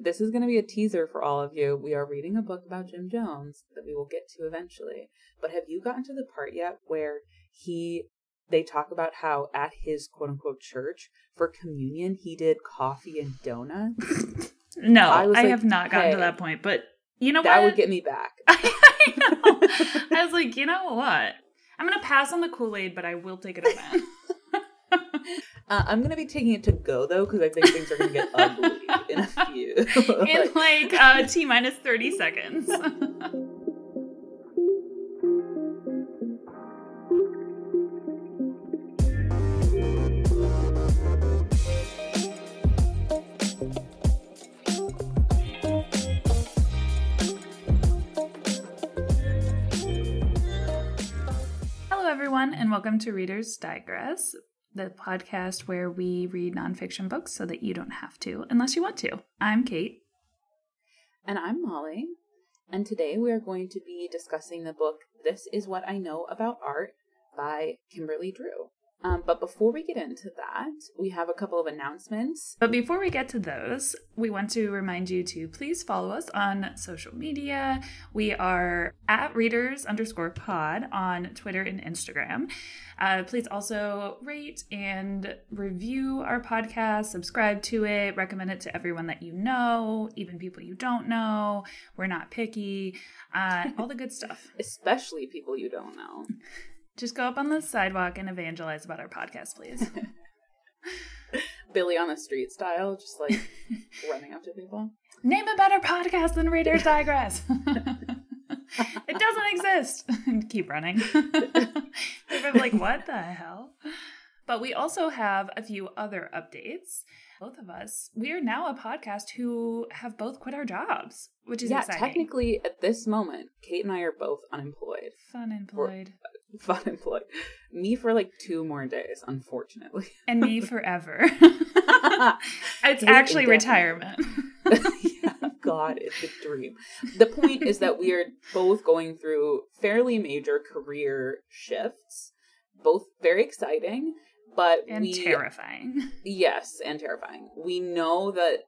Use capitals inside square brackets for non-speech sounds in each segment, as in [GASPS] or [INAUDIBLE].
this is going to be a teaser for all of you. We are reading a book about Jim Jones that we will get to eventually. But have you gotten to the part yet where he they talk about how at his quote unquote church for communion he did coffee and donuts? [LAUGHS] no, I, I like, have not gotten hey, to that point, but you know what that what? would get me back. [LAUGHS] I know. [LAUGHS] I was like, you know what? I'm gonna pass on the Kool Aid, but I will take it again. Uh, I'm gonna be taking it to go though because I think things are gonna get [LAUGHS] ugly in a few. in [LAUGHS] like uh, t minus thirty seconds. Hello, everyone, and welcome to Reader's Digress the podcast where we read nonfiction books so that you don't have to unless you want to. I'm Kate. And I'm Molly. And today we are going to be discussing the book This Is What I Know About Art by Kimberly Drew. Um, but before we get into that, we have a couple of announcements. But before we get to those, we want to remind you to please follow us on social media. We are at readers underscore pod on Twitter and Instagram. Uh, please also rate and review our podcast, subscribe to it, recommend it to everyone that you know, even people you don't know. We're not picky, uh, all the good stuff. [LAUGHS] Especially people you don't know. Just go up on the sidewalk and evangelize about our podcast, please. [LAUGHS] Billy on the street style, just like [LAUGHS] running up to people. Name a better podcast than Reader's [LAUGHS] Digress. it doesn't exist. and keep running. People like, what the hell? But we also have a few other updates. Both of us, we are now a podcast who have both quit our jobs, which is yeah, exciting. technically at this moment, Kate and I are both unemployed. Fun employed. [LAUGHS] fun employed. Me for like two more days, unfortunately. And me [LAUGHS] forever. [LAUGHS] it's actually retirement. yeah, God, it's a dream. The point is that we are both going through fairly major career shifts, both very exciting, but and we, terrifying. Yes, and terrifying. We know that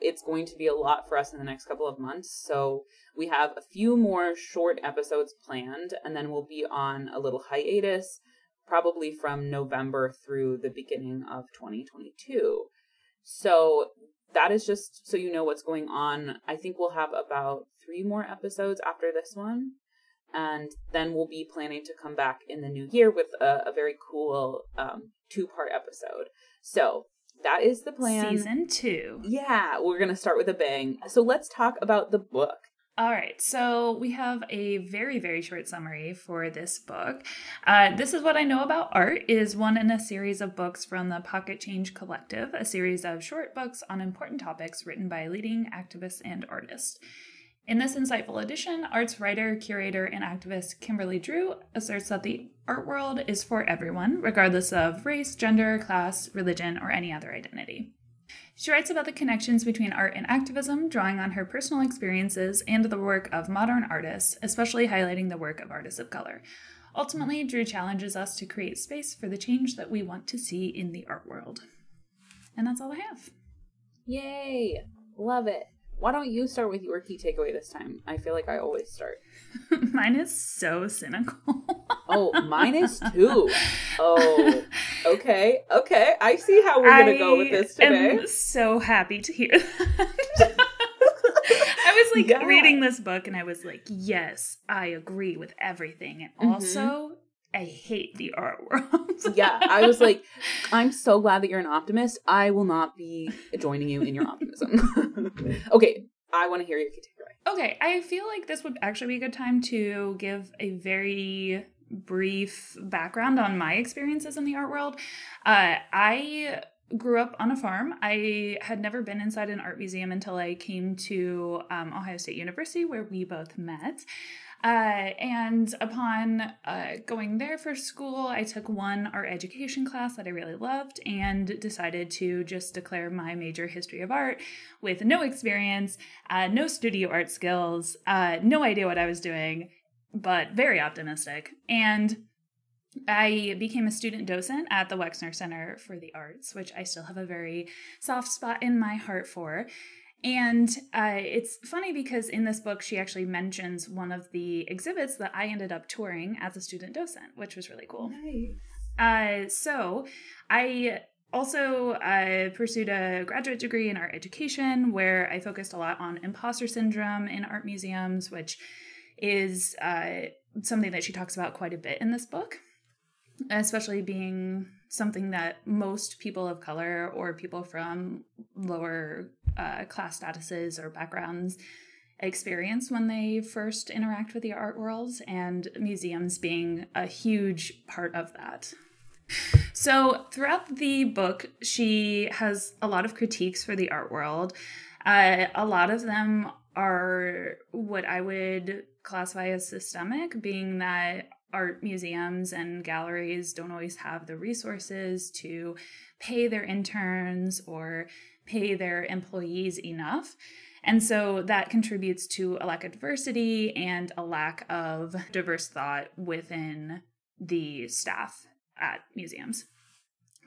it's going to be a lot for us in the next couple of months. So we have a few more short episodes planned, and then we'll be on a little hiatus, probably from November through the beginning of 2022. So that is just so you know what's going on. I think we'll have about three more episodes after this one. And then we'll be planning to come back in the new year with a, a very cool um, two part episode. So that is the plan. Season two. Yeah, we're going to start with a bang. So let's talk about the book. All right, so we have a very, very short summary for this book. Uh, this is what I know about art is one in a series of books from the Pocket Change Collective, a series of short books on important topics written by leading activists and artists. In this insightful edition, arts writer, curator, and activist Kimberly Drew asserts that the art world is for everyone, regardless of race, gender, class, religion, or any other identity. She writes about the connections between art and activism, drawing on her personal experiences and the work of modern artists, especially highlighting the work of artists of color. Ultimately, Drew challenges us to create space for the change that we want to see in the art world. And that's all I have. Yay! Love it. Why don't you start with your key takeaway this time? I feel like I always start. [LAUGHS] mine is so cynical. oh, mine is too. Oh, okay, okay. I see how we're gonna go with this today. I'm so happy to hear that. [LAUGHS] I was like yeah. reading this book and I was like, yes, I agree with everything. And mm-hmm. also, I hate the art world. yeah, I was [LAUGHS] like, I'm so glad that you're an optimist. I will not be joining you in your optimism. [LAUGHS] okay, I want to hear your takeaway. Okay, I feel like this would actually be a good time to give a very brief background on my experiences in the art world. Uh, I grew up on a farm. I had never been inside an art museum until I came to um, Ohio State University, where we both met. Uh, and upon uh, going there for school, I took one art education class that I really loved and decided to just declare my major history of art with no experience, uh, no studio art skills, uh, no idea what I was doing, but very optimistic. And I became a student docent at the Wexner Center for the Arts, which I still have a very soft spot in my heart for. And uh, it's funny because in this book, she actually mentions one of the exhibits that I ended up touring as a student docent, which was really cool. Nice. Uh, so I also I pursued a graduate degree in art education where I focused a lot on imposter syndrome in art museums, which is uh, something that she talks about quite a bit in this book, especially being something that most people of color or people from lower uh, class statuses or backgrounds experience when they first interact with the art world, and museums being a huge part of that. So, throughout the book, she has a lot of critiques for the art world. Uh, a lot of them are what I would classify as systemic, being that art museums and galleries don't always have the resources to pay their interns or pay their employees enough. And so that contributes to a lack of diversity and a lack of diverse thought within the staff at museums.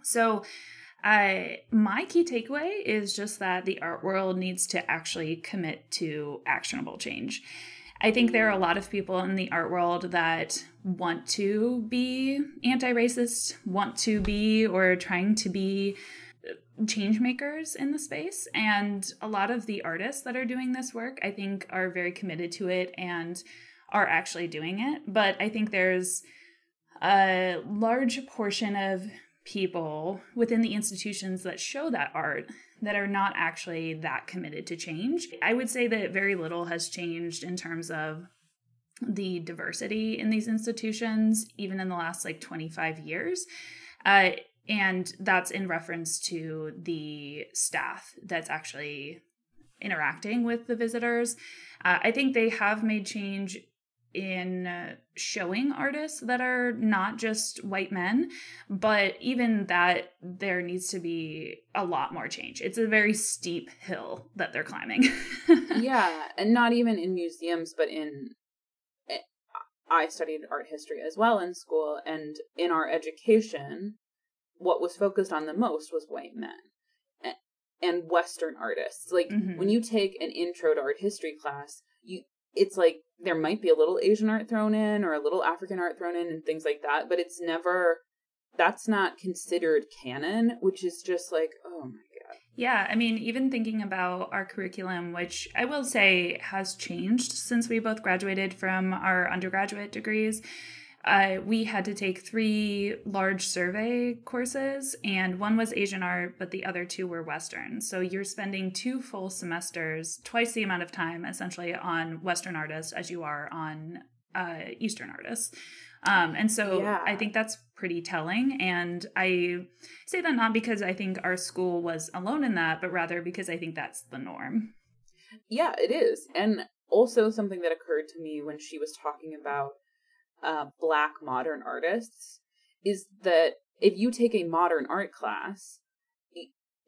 So, uh, my key takeaway is just that the art world needs to actually commit to actionable change. I think there are a lot of people in the art world that want to be anti racist, want to be or trying to be change makers in the space. And a lot of the artists that are doing this work, I think, are very committed to it and are actually doing it. But I think there's a large portion of people within the institutions that show that art that are not actually that committed to change. I would say that very little has changed in terms of the diversity in these institutions, even in the last like 25 years. Uh, and that's in reference to the staff that's actually interacting with the visitors. Uh, I think they have made change in showing artists that are not just white men, but even that there needs to be a lot more change. It's a very steep hill that they're climbing. [LAUGHS] yeah, and not even in museums, but in eh, I studied art history as well in school, and in our education, what was focused on the most was white men and Western artists. Like mm-hmm. when you take an intro to art history class, you it's like there might be a little Asian art thrown in or a little African art thrown in and things like that, but it's never that's not considered canon, which is just like, oh my god. Yeah, I mean, even thinking about our curriculum, which I will say has changed since we both graduated from our undergraduate degrees uh, we had to take three large survey courses, and one was Asian art, but the other two were Western. So you're spending two full semesters, twice the amount of time essentially on Western artists as you are on uh, Eastern artists. Um, and so yeah. I think that's pretty telling. And I say that not because I think our school was alone in that, but rather because I think that's the norm. Yeah, it is. And also something that occurred to me when she was talking about uh, black modern artists is that if you take a modern art class,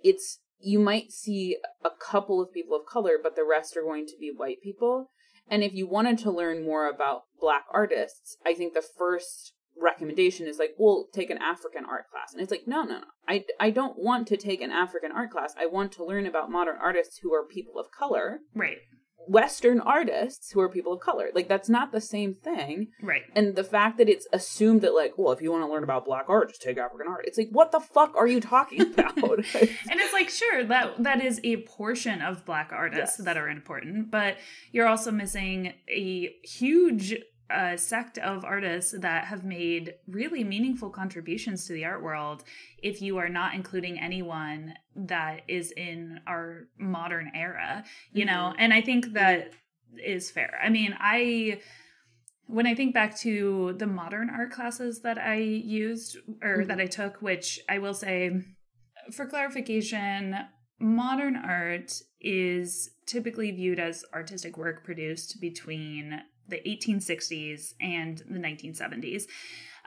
it's you might see a couple of people of color, but the rest are going to be white people. And if you wanted to learn more about black artists, I think the first recommendation is like, well, take an African art class. And it's like, no, no, no. I, I don't want to take an African art class. I want to learn about modern artists who are people of color. Right. Western artists who are people of color. Like that's not the same thing. Right. And the fact that it's assumed that like, well, if you want to learn about black art, just take African art. It's like, what the fuck are you talking [LAUGHS] about? [LAUGHS] and it's like, sure, that that is a portion of black artists yes. that are important, but you're also missing a huge a sect of artists that have made really meaningful contributions to the art world if you are not including anyone that is in our modern era you mm-hmm. know and i think that is fair i mean i when i think back to the modern art classes that i used or mm-hmm. that i took which i will say for clarification modern art is typically viewed as artistic work produced between the 1860s and the 1970s.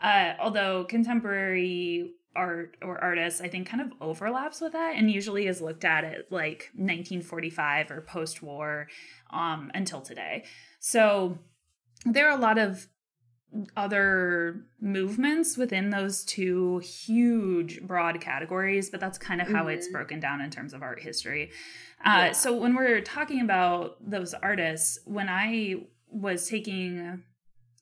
Uh, although contemporary art or artists, I think, kind of overlaps with that and usually is looked at at like 1945 or post war um, until today. So there are a lot of other movements within those two huge broad categories but that's kind of how mm-hmm. it's broken down in terms of art history uh, yeah. so when we're talking about those artists when i was taking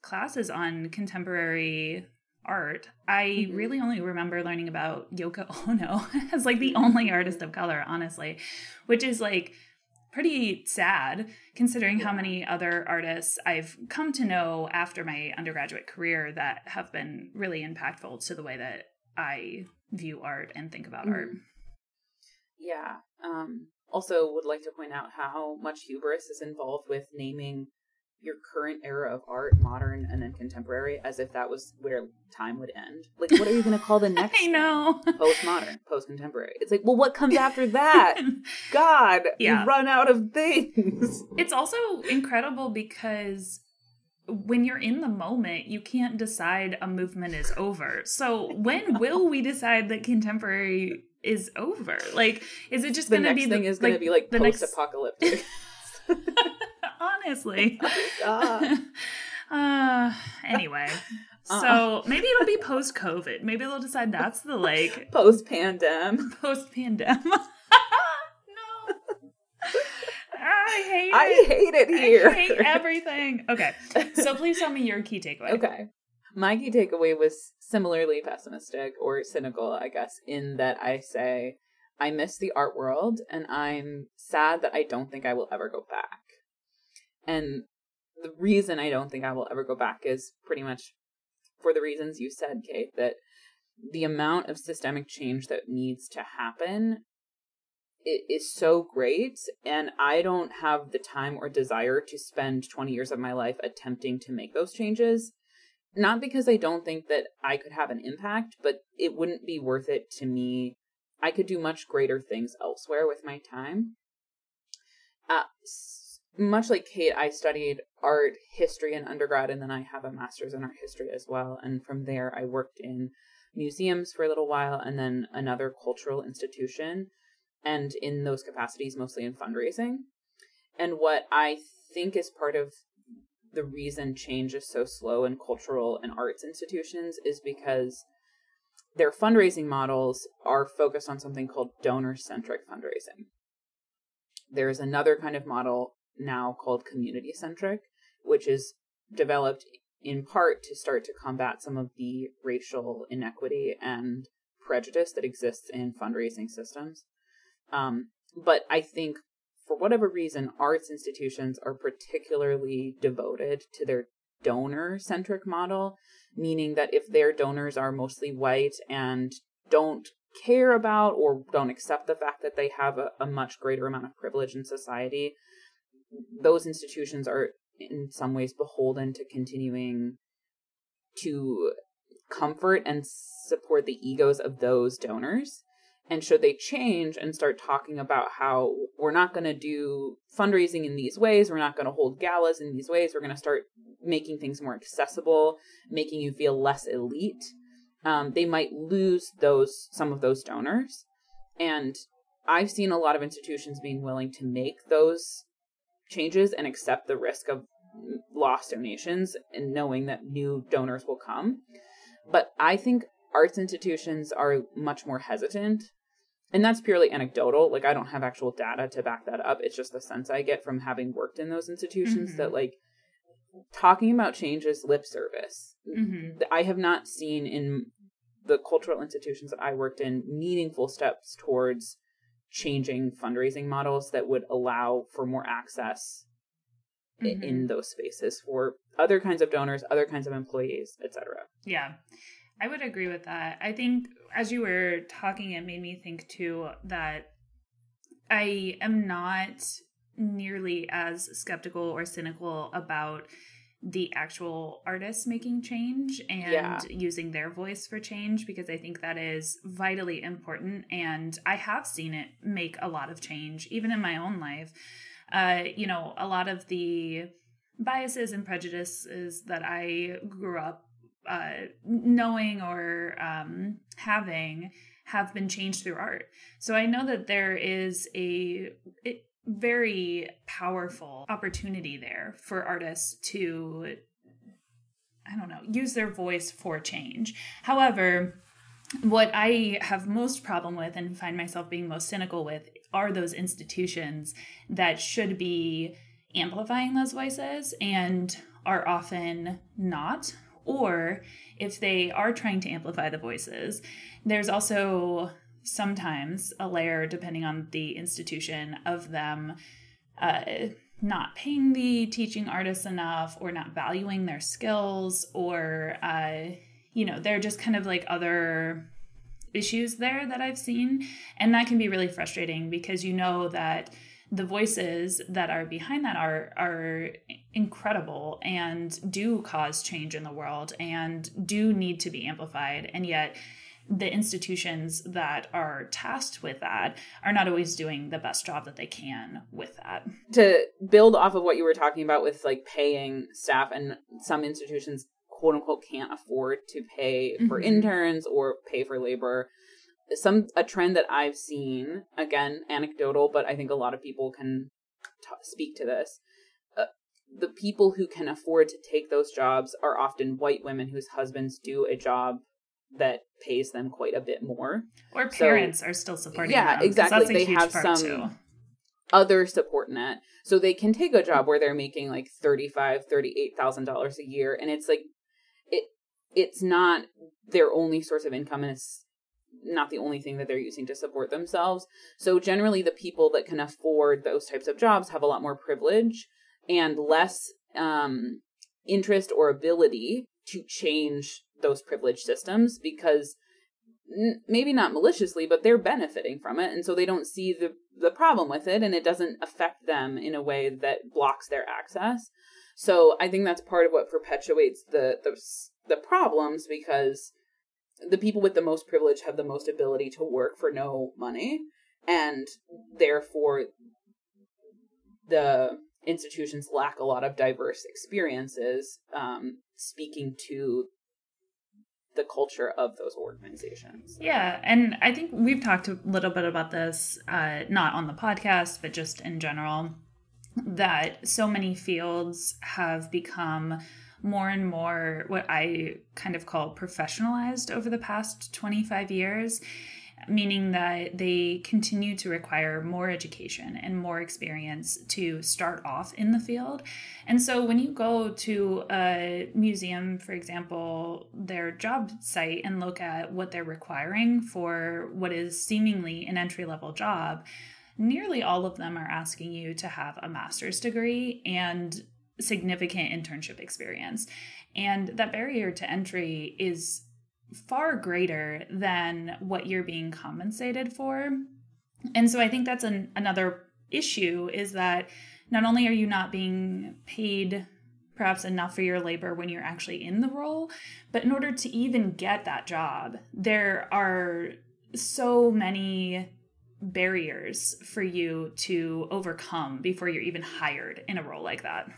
classes on contemporary art i mm-hmm. really only remember learning about yoko [LAUGHS] ono [LAUGHS] as like the mm-hmm. only artist of color honestly which is like pretty sad considering yeah. how many other artists I've come to know after my undergraduate career that have been really impactful to the way that I view art and think about mm. art. Yeah. Um, also, would like to point out how much hubris is involved with naming your current era of art, modern and then contemporary, as if that was where time would end. Like, what are you going to call the [LAUGHS] next? I know. Postmodern, post contemporary. It's like, well, what comes after that? [LAUGHS] God, yeah. you run out of things. It's also incredible because when you're in the moment, you can't decide a movement is over. So when [LAUGHS] will we decide that contemporary is over? Like, is it just going to be the next thing is going to be like post-apocalyptic? Next... [LAUGHS] Honestly. [LAUGHS] Oh [LAUGHS] uh, anyway. Uh-uh. So maybe it'll be post COVID. Maybe they'll decide that's the like post pandem. Post pandem. no. I hate I it. hate it here. I hate everything. Okay. So please tell me your key takeaway. Okay. My key takeaway was similarly pessimistic or cynical, I guess, in that I say I miss the art world and I'm sad that I don't think I will ever go back. And the reason I don't think I will ever go back is pretty much for the reasons you said, Kate, that the amount of systemic change that needs to happen it is so great and i don't have the time or desire to spend 20 years of my life attempting to make those changes not because i don't think that i could have an impact but it wouldn't be worth it to me i could do much greater things elsewhere with my time uh, much like Kate, I studied art history in undergrad, and then I have a master's in art history as well. And from there, I worked in museums for a little while, and then another cultural institution. And in those capacities, mostly in fundraising. And what I think is part of the reason change is so slow in cultural and arts institutions is because their fundraising models are focused on something called donor centric fundraising. There's another kind of model now called community centric, which is developed in part to start to combat some of the racial inequity and prejudice that exists in fundraising systems. Um, but I think for whatever reason, arts institutions are particularly devoted to their donor centric model, meaning that if their donors are mostly white and don't care about or don't accept the fact that they have a, a much greater amount of privilege in society, those institutions are in some ways beholden to continuing to comfort and support the egos of those donors. And should they change and start talking about how we're not going to do fundraising in these ways, we're not going to hold galas in these ways, we're going to start making things more accessible, making you feel less elite, um, they might lose those some of those donors. And I've seen a lot of institutions being willing to make those changes and accept the risk of lost donations and knowing that new donors will come. But I think arts institutions are much more hesitant. And that's purely anecdotal. Like, I don't have actual data to back that up. It's just the sense I get from having worked in those institutions mm-hmm. that, like, talking about change is lip service. Mm-hmm. I have not seen in the cultural institutions that I worked in meaningful steps towards changing fundraising models that would allow for more access mm-hmm. in those spaces for other kinds of donors, other kinds of employees, etc. Yeah. I would agree with that. I think as you were talking it made me think too that I am not nearly as skeptical or cynical about the actual artists making change and yeah. using their voice for change because I think that is vitally important. And I have seen it make a lot of change, even in my own life. Uh, you know, a lot of the biases and prejudices that I grew up uh, knowing or um, having have been changed through art. So I know that there is a it, very powerful opportunity there for artists to I don't know, use their voice for change. However, what I have most problem with and find myself being most cynical with are those institutions that should be amplifying those voices and are often not. Or if they are trying to amplify the voices, there's also sometimes a layer, depending on the institution, of them uh, not paying the teaching artists enough or not valuing their skills or, uh, you know, they're just kind of like other issues there that I've seen. And that can be really frustrating because you know that the voices that are behind that are are incredible and do cause change in the world and do need to be amplified and yet the institutions that are tasked with that are not always doing the best job that they can with that. To build off of what you were talking about with like paying staff and some institutions quote unquote can't afford to pay for mm-hmm. interns or pay for labor some a trend that i've seen again anecdotal but i think a lot of people can t- speak to this uh, the people who can afford to take those jobs are often white women whose husbands do a job that pays them quite a bit more or parents so, are still supporting yeah them, exactly they have some too. other support net so they can take a job where they're making like 35 38000 dollars a year and it's like it. it's not their only source of income and it's not the only thing that they're using to support themselves. So generally the people that can afford those types of jobs have a lot more privilege and less um, interest or ability to change those privilege systems because maybe not maliciously but they're benefiting from it and so they don't see the the problem with it and it doesn't affect them in a way that blocks their access so i think that's part of what perpetuates the the the problems because the people with the most privilege have the most ability to work for no money and therefore the institutions lack a lot of diverse experiences um, speaking to the culture of those organizations. Yeah, and I think we've talked a little bit about this, uh, not on the podcast, but just in general, that so many fields have become more and more what I kind of call professionalized over the past 25 years, meaning that they continue to require more education and more experience to start off in the field. And so when you go to a museum, for example, their job site and look at what they're requiring for what is seemingly an entry level job, nearly all of them are asking you to have a master's degree and significant internship experience. And that barrier to entry is far greater than what you're being compensated for. And so I think that's an, another issue is that not only are you not being paid perhaps enough for your labor when you're actually in the role, but in order to even get that job, there are so many barriers for you to overcome before you're even hired in a role like that.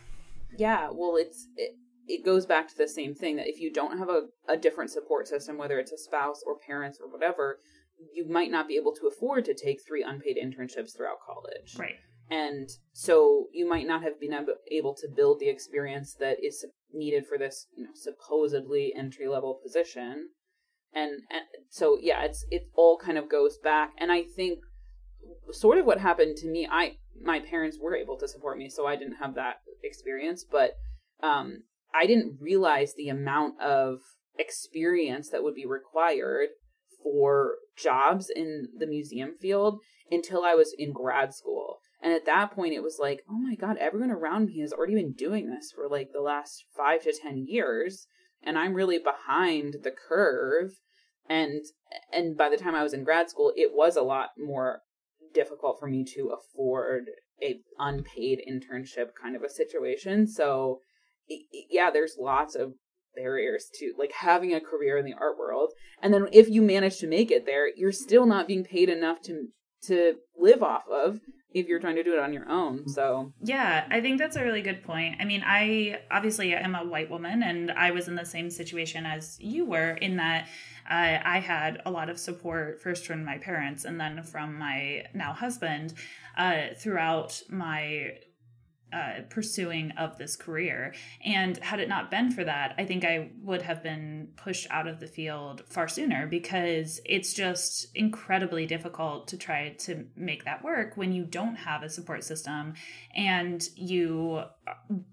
Yeah, well, it's it, it goes back to the same thing that if you don't have a, a different support system, whether it's a spouse or parents or whatever, you might not be able to afford to take three unpaid internships throughout college. Right. And so you might not have been able to build the experience that is needed for this, you know, supposedly entry level position. And, and so yeah, it's it all kind of goes back. And I think sort of what happened to me, I my parents were able to support me, so I didn't have that experience, but um, I didn't realize the amount of experience that would be required for jobs in the museum field until I was in grad school. And at that point, it was like, oh my God, everyone around me has already been doing this for like the last five to 10 years. And I'm really behind the curve. And, and by the time I was in grad school, it was a lot more difficult for me to afford a unpaid internship kind of a situation. So yeah, there's lots of barriers to like having a career in the art world. And then if you manage to make it there, you're still not being paid enough to to live off of if you're trying to do it on your own. So, yeah, I think that's a really good point. I mean, I obviously am a white woman and I was in the same situation as you were in that uh, I had a lot of support first from my parents and then from my now husband uh, throughout my uh, pursuing of this career. And had it not been for that, I think I would have been pushed out of the field far sooner because it's just incredibly difficult to try to make that work when you don't have a support system and you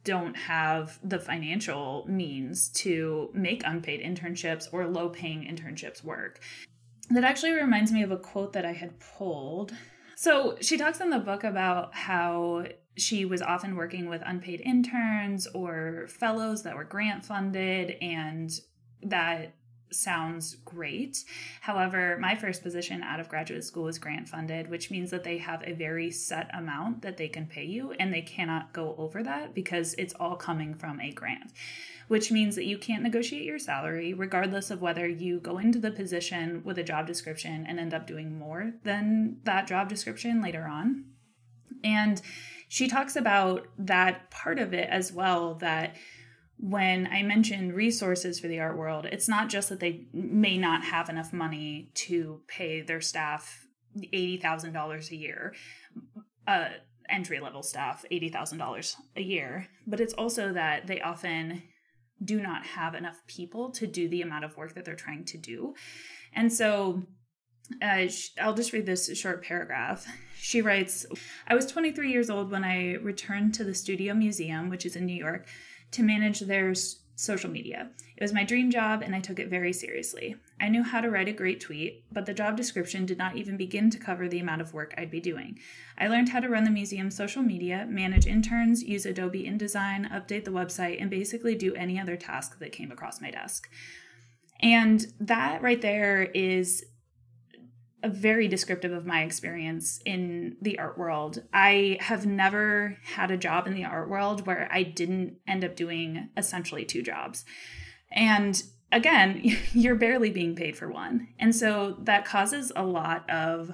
don't have the financial means to make unpaid internships or low paying internships work. That actually reminds me of a quote that I had pulled. So she talks in the book about how she was often working with unpaid interns or fellows that were grant funded and that sounds great. However, my first position out of graduate school was grant funded, which means that they have a very set amount that they can pay you and they cannot go over that because it's all coming from a grant. Which means that you can't negotiate your salary regardless of whether you go into the position with a job description and end up doing more than that job description later on. And she talks about that part of it as well that when I mentioned resources for the art world, it's not just that they may not have enough money to pay their staff $80,000 a year, uh, entry level staff $80,000 a year, but it's also that they often do not have enough people to do the amount of work that they're trying to do. And so uh, I'll just read this short paragraph. She writes I was 23 years old when I returned to the Studio Museum, which is in New York, to manage their social media. It was my dream job and I took it very seriously. I knew how to write a great tweet, but the job description did not even begin to cover the amount of work I'd be doing. I learned how to run the museum's social media, manage interns, use Adobe InDesign, update the website, and basically do any other task that came across my desk. And that right there is very descriptive of my experience in the art world. I have never had a job in the art world where I didn't end up doing essentially two jobs. And again, [LAUGHS] you're barely being paid for one. And so that causes a lot of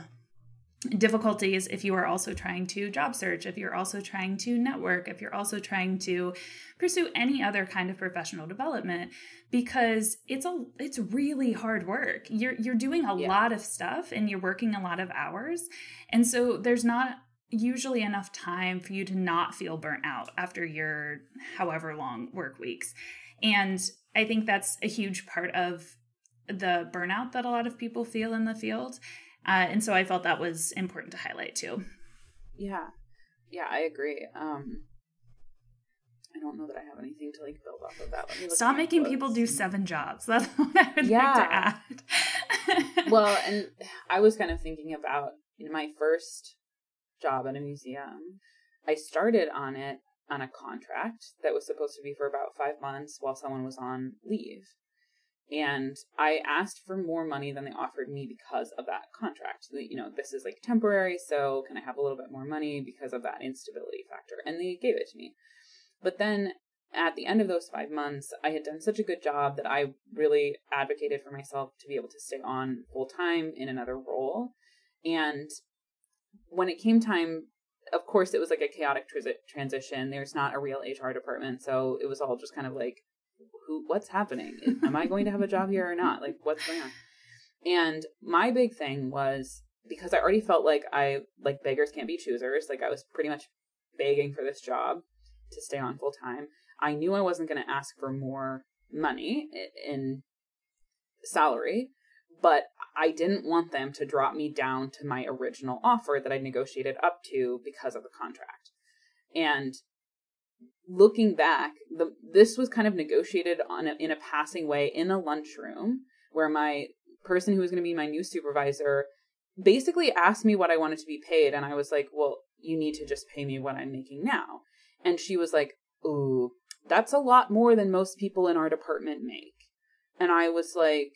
difficulties if you are also trying to job search, if you're also trying to network, if you're also trying to pursue any other kind of professional development because it's a it's really hard work. You're you're doing a yeah. lot of stuff and you're working a lot of hours. And so there's not usually enough time for you to not feel burnt out after your however long work weeks. And I think that's a huge part of the burnout that a lot of people feel in the field uh, and so I felt that was important to highlight too. Yeah. Yeah, I agree. Um, I don't know that I have anything to like build off of that. Stop making people do seven jobs. [LAUGHS] That's what I would yeah. like to add. [LAUGHS] well, and I was kind of thinking about in my first job at a museum, I started on it on a contract that was supposed to be for about five months while someone was on leave. And I asked for more money than they offered me because of that contract. You know, this is like temporary, so can I have a little bit more money because of that instability factor? And they gave it to me. But then at the end of those five months, I had done such a good job that I really advocated for myself to be able to stay on full time in another role. And when it came time, of course, it was like a chaotic transition. There's not a real HR department, so it was all just kind of like who what's happening? Am I going to have a job here or not? Like what's going on? And my big thing was because I already felt like I like beggars can't be choosers. Like I was pretty much begging for this job to stay on full time. I knew I wasn't going to ask for more money in salary, but I didn't want them to drop me down to my original offer that I negotiated up to because of the contract. And looking back, the, this was kind of negotiated on a, in a passing way in a lunchroom where my person who was going to be my new supervisor basically asked me what I wanted to be paid, and I was like, "Well, you need to just pay me what I'm making now." And she was like, "Ooh, that's a lot more than most people in our department make." And I was like,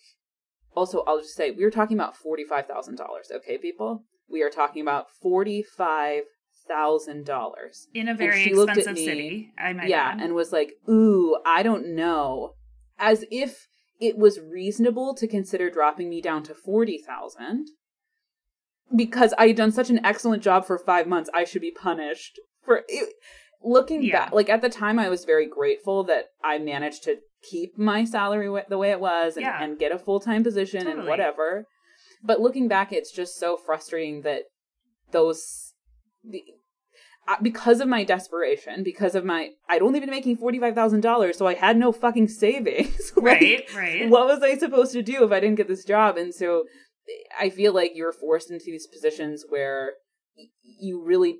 also, I'll just say we were talking about forty five thousand dollars. Okay, people, we are talking about forty five thousand dollars in a very expensive me, city. I might yeah, add. and was like, "Ooh, I don't know," as if it was reasonable to consider dropping me down to forty thousand because I had done such an excellent job for five months. I should be punished for it. Looking yeah. back, like at the time, I was very grateful that I managed to keep my salary the way it was and, yeah. and get a full time position totally. and whatever. But looking back, it's just so frustrating that those Uh, because of my desperation, because of my, I'd only been making $45,000, so I had no fucking savings. [LAUGHS] like, right, right. What was I supposed to do if I didn't get this job? And so eh, I feel like you're forced into these positions where you really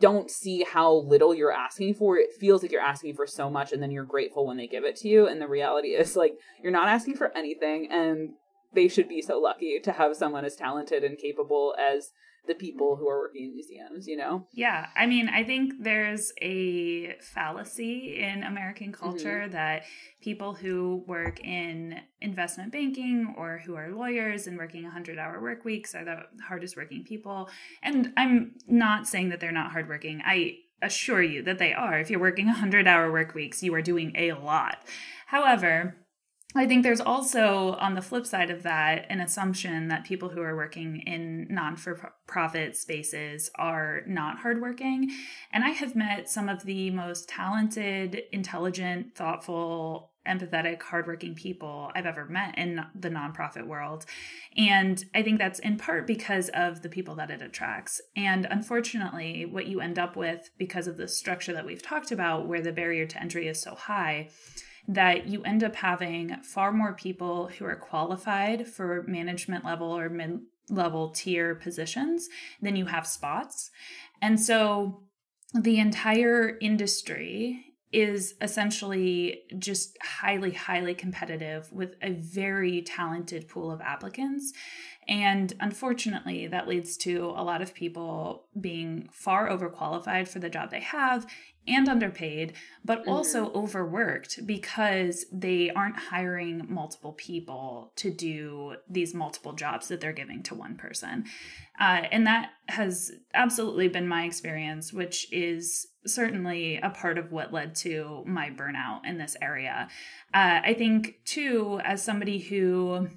don't see how little you're asking for. It feels like you're asking for so much and then you're grateful when they give it to you. And the reality is like you're not asking for anything and they should be so lucky to have someone as talented and capable as the people who are working in museums, you know? Yeah. I mean, I think there's a fallacy in American culture mm-hmm. that people who work in investment banking or who are lawyers and working 100 hour work weeks are the hardest working people. And I'm not saying that they're not hardworking. I assure you that they are. If you're working 100 hour work weeks, you are doing a lot. However, I think there's also, on the flip side of that, an assumption that people who are working in non for profit spaces are not hardworking. And I have met some of the most talented, intelligent, thoughtful, empathetic, hardworking people I've ever met in the nonprofit world. And I think that's in part because of the people that it attracts. And unfortunately, what you end up with because of the structure that we've talked about, where the barrier to entry is so high that you end up having far more people who are qualified for management level or mid level tier positions than you have spots. And so the entire industry is essentially just highly, highly competitive with a very talented pool of applicants. And unfortunately, that leads to a lot of people being far overqualified for the job they have and underpaid, but mm-hmm. also overworked because they aren't hiring multiple people to do these multiple jobs that they're giving to one person. Uh, and that has absolutely been my experience, which is certainly a part of what led to my burnout in this area. Uh, I think, too, as somebody who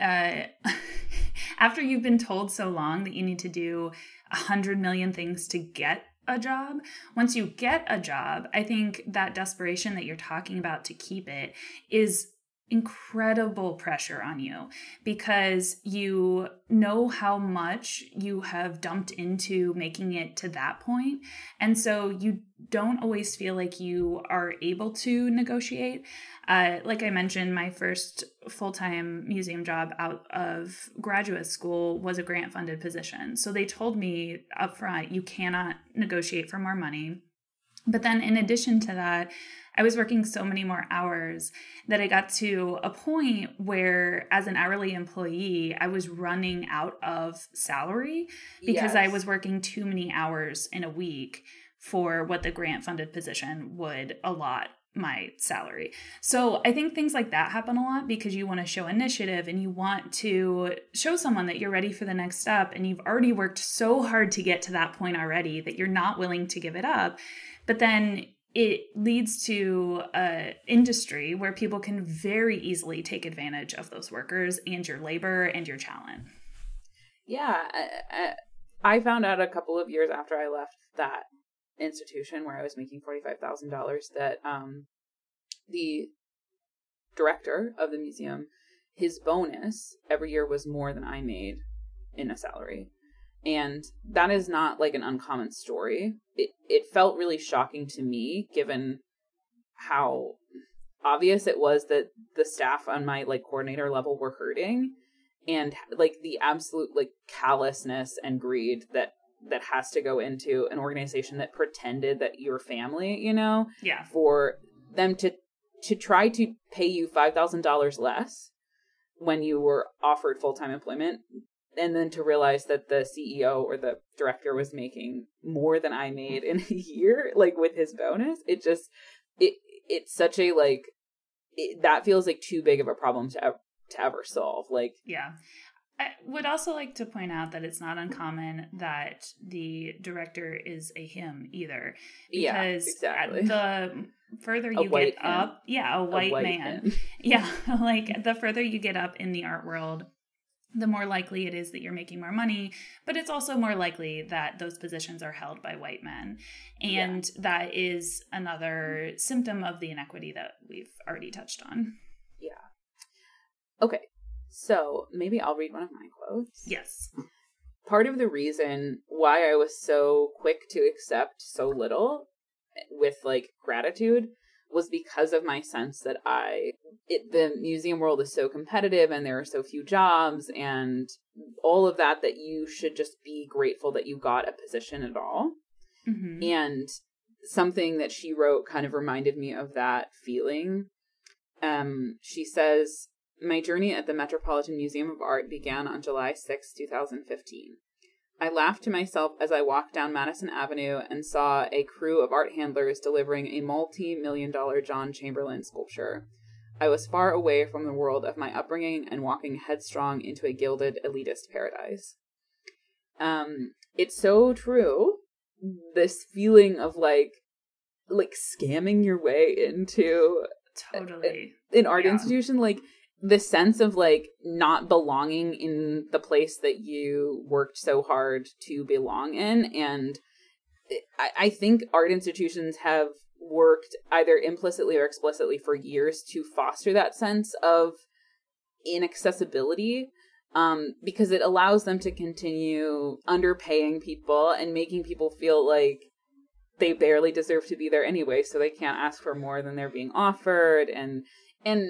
uh, [LAUGHS] after you've been told so long that you need to do a hundred million things to get a job, once you get a job, I think that desperation that you're talking about to keep it is incredible pressure on you because you know how much you have dumped into making it to that point. And so you don't always feel like you are able to negotiate. Uh, like i mentioned my first full-time museum job out of graduate school was a grant funded position. So they told me up front you cannot negotiate for more money but then in addition to that I was working so many more hours that I got to a point where, as an hourly employee, I was running out of salary because yes. I was working too many hours in a week for what the grant funded position would allot my salary. So I think things like that happen a lot because you want to show initiative and you want to show someone that you're ready for the next step and you've already worked so hard to get to that point already that you're not willing to give it up. But then it leads to a industry where people can very easily take advantage of those workers and your labor and your talent. Yeah, I, found out a couple of years after I left that institution where I was making forty five thousand dollars that um, the director of the museum, his bonus every year was more than I made in a salary. And that is not like an uncommon story. It it felt really shocking to me given how obvious it was that the staff on my like coordinator level were hurting and like the absolute like callousness and greed that that has to go into an organization that pretended that you're family, you know? Yeah. For them to to try to pay you $5,000 less when you were offered full-time employment and then to realize that the CEO or the director was making more than I made in [LAUGHS] a year, like with his bonus, it just it it's such a like it, that feels like too big of a problem to ever, to ever solve. Like yeah. I would also like to point out that it's not uncommon that the director is a him either. Because yeah, exactly. the further you get up, yeah, a white, a white man. [LAUGHS] yeah, [LAUGHS] like the further you get up in the art world, the more likely it is that you're making more money, but it's also more likely that those positions are held by white men. And yeah. that is another mm-hmm. symptom of the inequity that we've already touched on. Yeah. Okay. So maybe I'll read one of my quotes. Yes. part of the reason why I was so quick to accept so little with like gratitude was because of my sense that I it, the museum world is so competitive and there are so few jobs and all of that that you should just be grateful that you got a position at all. Mm-hmm. And something that she wrote kind of reminded me of that feeling. Um, she says, My journey at the Metropolitan Museum of Art began on July 6, 2015. I laughed to myself as I walked down Madison Avenue and saw a crew of art handlers delivering a multi million dollar John Chamberlain sculpture. I was far away from the world of my upbringing and walking headstrong into a gilded elitist paradise. Um, it's so true. This feeling of like, like scamming your way into totally an art yeah. institution, like the sense of like not belonging in the place that you worked so hard to belong in. And I, I think art institutions have worked either implicitly or explicitly for years to foster that sense of inaccessibility um, because it allows them to continue underpaying people and making people feel like they barely deserve to be there anyway so they can't ask for more than they're being offered. And and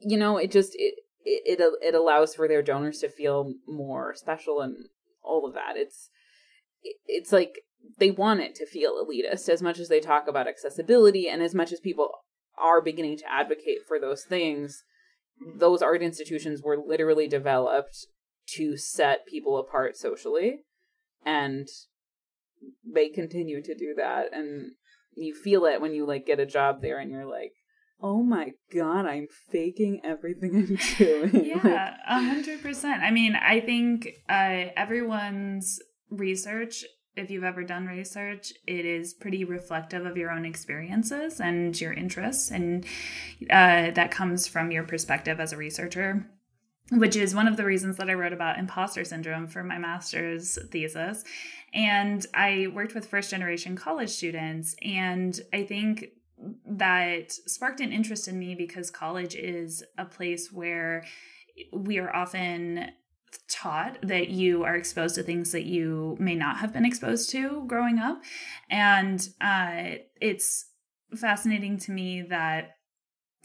you know, it just it it it allows for their donors to feel more special and all of that. It's it's like they want it to feel elitist as much as they talk about accessibility and as much as people are beginning to advocate for those things those art institutions were literally developed to set people apart socially and they continue to do that and you feel it when you like get a job there and you're like oh my god, I'm faking everything [LAUGHS] I'm doing. yeah, a hundred percent. I mean, I think uh, everyone's research. If you've ever done research, it is pretty reflective of your own experiences and your interests, and uh, that comes from your perspective as a researcher which is one of the reasons that I wrote about imposter syndrome for my master's thesis. And I worked with first generation college students. And I think that sparked an interest in me because college is a place where we are often taught that you are exposed to things that you may not have been exposed to growing up. And uh, it's fascinating to me that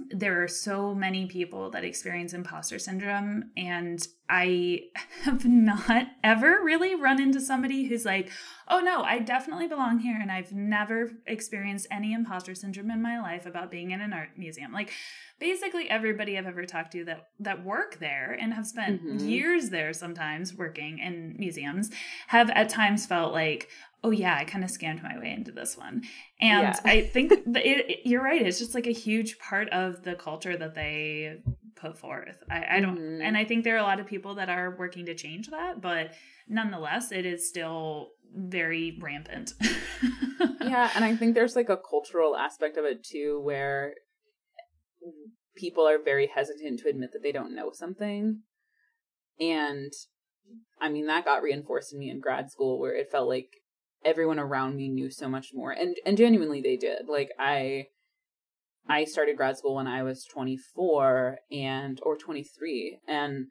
there are so many people that experience imposter syndrome and i [LAUGHS] have not ever really run into somebody who's like oh no i definitely belong here and i've never experienced any imposter syndrome in my life about being in an art museum like basically everybody i've ever talked to that that work there and have spent mm-hmm. years there sometimes working in museums have at times felt like oh yeah, I kind of scammed my way into this one. And yeah. I think [LAUGHS] it, it, you're right. It's just like a huge part of the culture that they put forth. I, I don't, mm-hmm. and I think there are a lot of people that are working to change that, but nonetheless, it is still very rampant. [LAUGHS] yeah, and I think there's like a cultural aspect of it too, where people are very hesitant to admit that they don't know something. And I mean, that got reinforced in me in grad school where it felt like everyone around me knew so much more and and genuinely they did. Like i i started grad school when i was 24 and or 23 and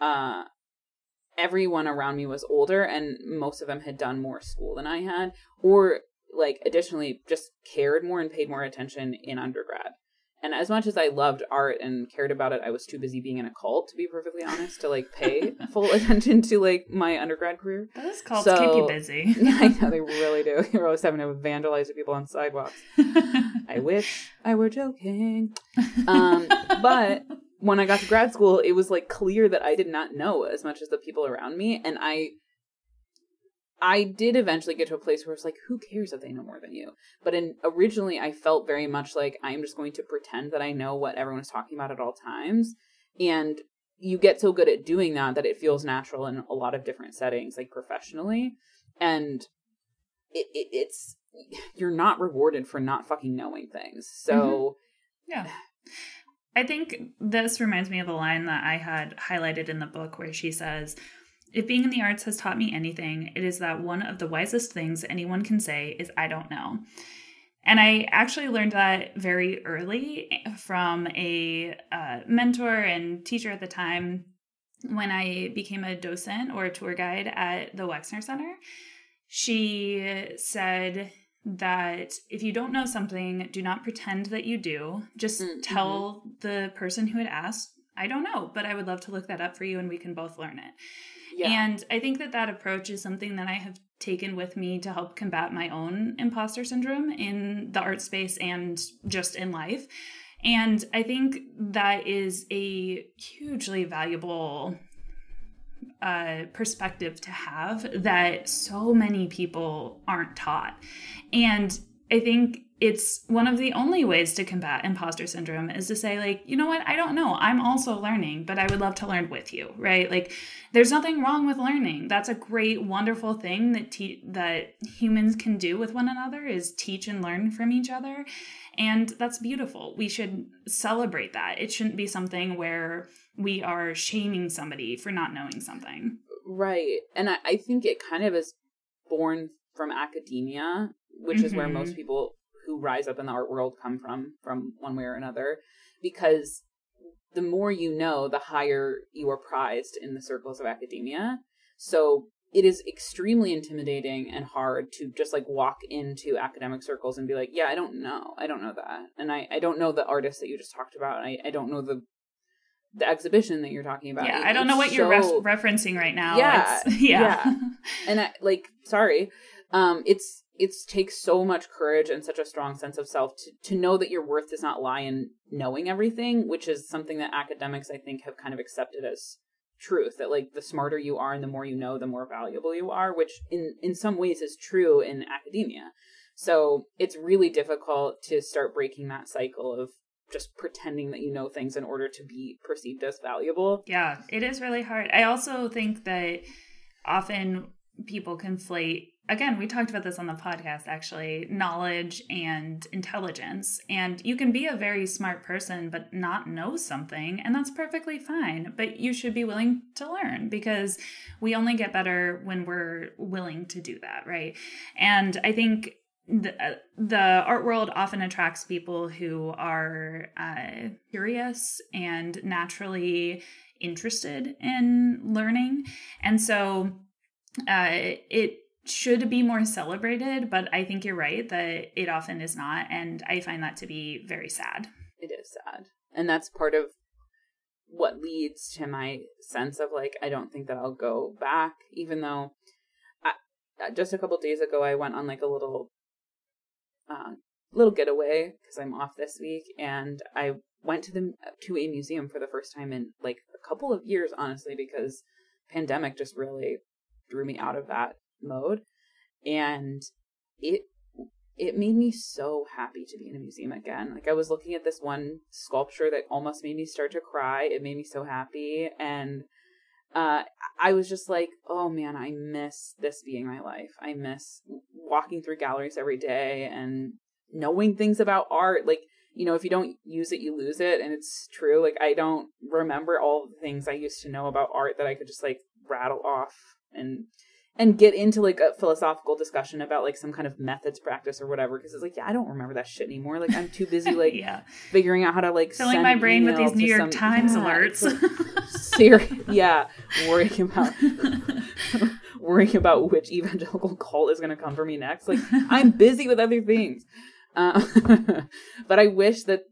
uh everyone around me was older and most of them had done more school than i had or like additionally just cared more and paid more attention in undergrad and as much as I loved art and cared about it, I was too busy being in a cult, to be perfectly honest, to like pay [LAUGHS] full attention to like my undergrad career. Those cults so, keep you busy. [LAUGHS] yeah, I know they really do. [LAUGHS] You're always having to vandalize people on sidewalks. I wish I were joking. Um, but when I got to grad school, it was like clear that I did not know as much as the people around me, and I I did eventually get to a place where it's like, who cares if they know more than you? But in originally, I felt very much like I'm just going to pretend that I know what everyone's talking about at all times, and you get so good at doing that that it feels natural in a lot of different settings, like professionally, and it, it, it's you're not rewarded for not fucking knowing things. So, mm-hmm. yeah. I think this reminds me of a line that I had highlighted in the book where she says, if being in the arts has taught me anything, it is that one of the wisest things anyone can say is, I don't know. And I actually learned that very early from a uh, mentor and teacher at the time when I became a docent or a tour guide at the Wexner Center. She said that if you don't know something, do not pretend that you do. Just mm-hmm. tell the person who had asked, I don't know, but I would love to look that up for you and we can both learn it. Yeah. And I think that that approach is something that I have taken with me to help combat my own imposter syndrome in the art space and just in life. And I think that is a hugely valuable uh, perspective to have that so many people aren't taught. And I think it's one of the only ways to combat imposter syndrome is to say like you know what? I don't know. I'm also learning but i would love to learn with you right? Like there's nothing wrong with learning. That's a great wonderful thing that te- that humans can do with one another is teach and learn from each other. And that's beautiful. We should celebrate that. It shouldn't be something where we are shaming somebody for not knowing something. Right. And i, I think it kind of is born from academia which mm-hmm. is where most mm-hmm. people who rise up in the art world come from, from one way or another, because the more you know, the higher you are prized in the circles of academia. So it is extremely intimidating and hard to just like walk into academic circles and be like, yeah, I don't know. I don't know that. And I, I don't know the artist that you just talked about. I, I don't know the the exhibition that you're talking about. Yeah, it, I don't know what so, you're referencing right now. Yeah, [LAUGHS] yeah, yeah. and I, like, sorry, um, it's it takes so much courage and such a strong sense of self to, to know that your worth does not lie in knowing everything, which is something that academics, I think, have kind of accepted as truth that like the smarter you are and the more you know the more valuable you are which in in some ways is true in academia. So it's really difficult to start breaking that cycle of just pretending that you know things in order to be perceived as valuable. Yeah it is really hard. I also think that often people conflate again, we talked about this on the podcast actually knowledge and intelligence. And you can be a very smart person, but not know something, and that's perfectly fine. But you should be willing to learn because we only get better when we're willing to do that, right? And I think. The, uh, the art world often attracts people who are uh, curious and naturally interested in learning. And so uh, it should be more celebrated, but I think you're right that it often is not. And I find that to be very sad. It is sad. And that's part of what leads to my sense of like, I don't think that I'll go back, even though I, uh, just a couple days ago, I went on like a little, uh, little getaway because I'm off this week and I went to the to a museum for the first time in like a couple of years honestly because pandemic just really drew me out of that mode and it it made me so happy to be in a museum again. Like I was looking at this one sculpture that almost made me start to cry. It made me so happy and uh I was just like, "Oh man, I miss this being my life. I miss walking through galleries every day and knowing things about art. Like, you know, if you don't use it, you lose it, and it's true. Like I don't remember all the things I used to know about art that I could just like rattle off and and get into like a philosophical discussion about like some kind of methods practice or whatever because it's like yeah i don't remember that shit anymore. Like i'm too busy [LAUGHS] like yeah. figuring out how to like filling my brain with these new york some, times yeah, alerts. like, [LAUGHS] serious yeah worrying about [LAUGHS] worrying about which evangelical cult is going to come for me next. Like i'm busy with other things. Uh, but i wish that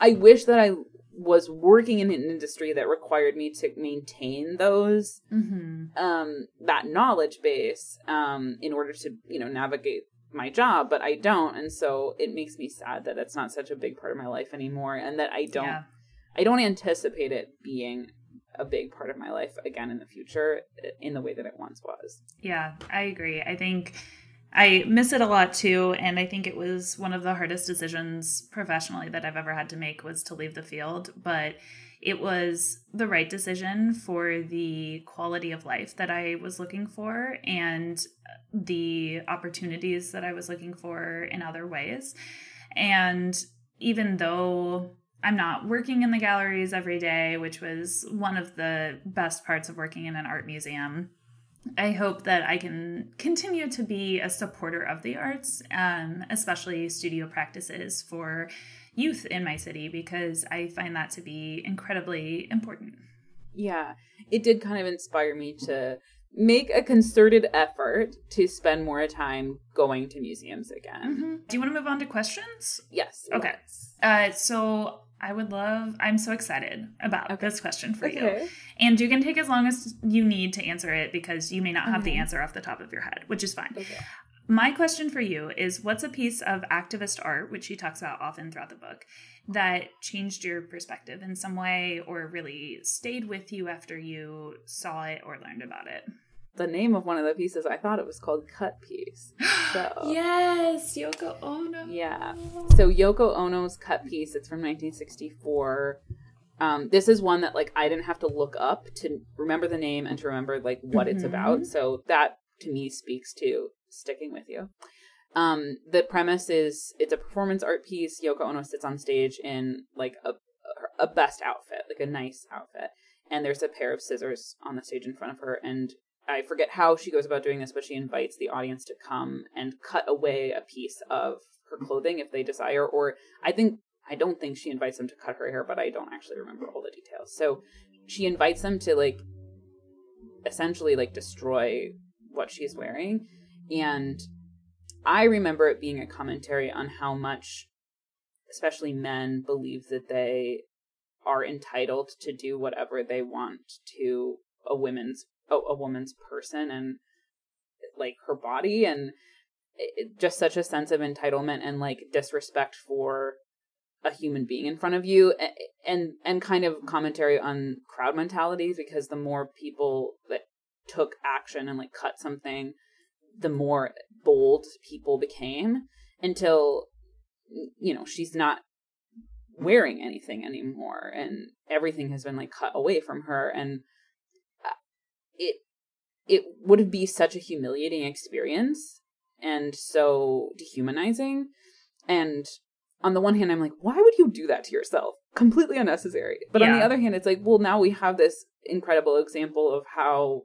i wish that i was working in an industry that required me to maintain those mm-hmm. um that knowledge base um in order to you know navigate my job but i don't and so it makes me sad that it's not such a big part of my life anymore and that i don't yeah. i don't anticipate it being a big part of my life again in the future in the way that it once was yeah i agree i think I miss it a lot too, and I think it was one of the hardest decisions professionally that I've ever had to make was to leave the field, but it was the right decision for the quality of life that I was looking for and the opportunities that I was looking for in other ways. And even though I'm not working in the galleries every day, which was one of the best parts of working in an art museum, I hope that I can continue to be a supporter of the arts, um, especially studio practices for youth in my city, because I find that to be incredibly important. yeah, it did kind of inspire me to make a concerted effort to spend more time going to museums again. Mm-hmm. Do you want to move on to questions? Yes. Okay. Uh, so I would love, I'm so excited about Okay. this question for you. And you can take as long as you need to answer it because you may not have the mm-hmm. answer off the top of your head, which is fine. Okay. My question for you is what's a piece of activist art, which she talks about often throughout the book, that changed your perspective in some way or really stayed with you after you saw it or learned about it? The name of one of the pieces, I thought it was called Cut Piece. [GASPS] So yes, Yoko Ono. Yeah. So Yoko Ono's cut piece, it's from 1964. Um, this is one that like I didn't have to look up to remember the name and to remember like what it's Mhm. about. So that to me speaks to sticking with you. Um, the premise is it's a performance art piece. Yoko Ono sits on stage in like a a best outfit, like a nice outfit, and there's a pair of scissors on the stage in front of her, and I forget how she goes about doing this, but she invites the audience to come and cut away a piece of her clothing if they desire. Or I think, I don't think she invites them to cut her hair, but I don't actually remember all the details. So she invites them to like essentially like destroy what she's wearing. And I remember it being a commentary on how much, especially men, believe that they are entitled to do whatever they want to a woman's a, a woman's person and like her body and it, just such a sense of entitlement and like disrespect for a human being in front of you a- and and kind of commentary on crowd mentalities because the more people that took action and like cut something the more bold people became until you know she's not wearing anything anymore and everything has been like cut away from her and it it would be such a humiliating experience and so dehumanizing and on the one hand i'm like why would you do that to yourself completely unnecessary but on the other hand it's like well now we have this incredible example of how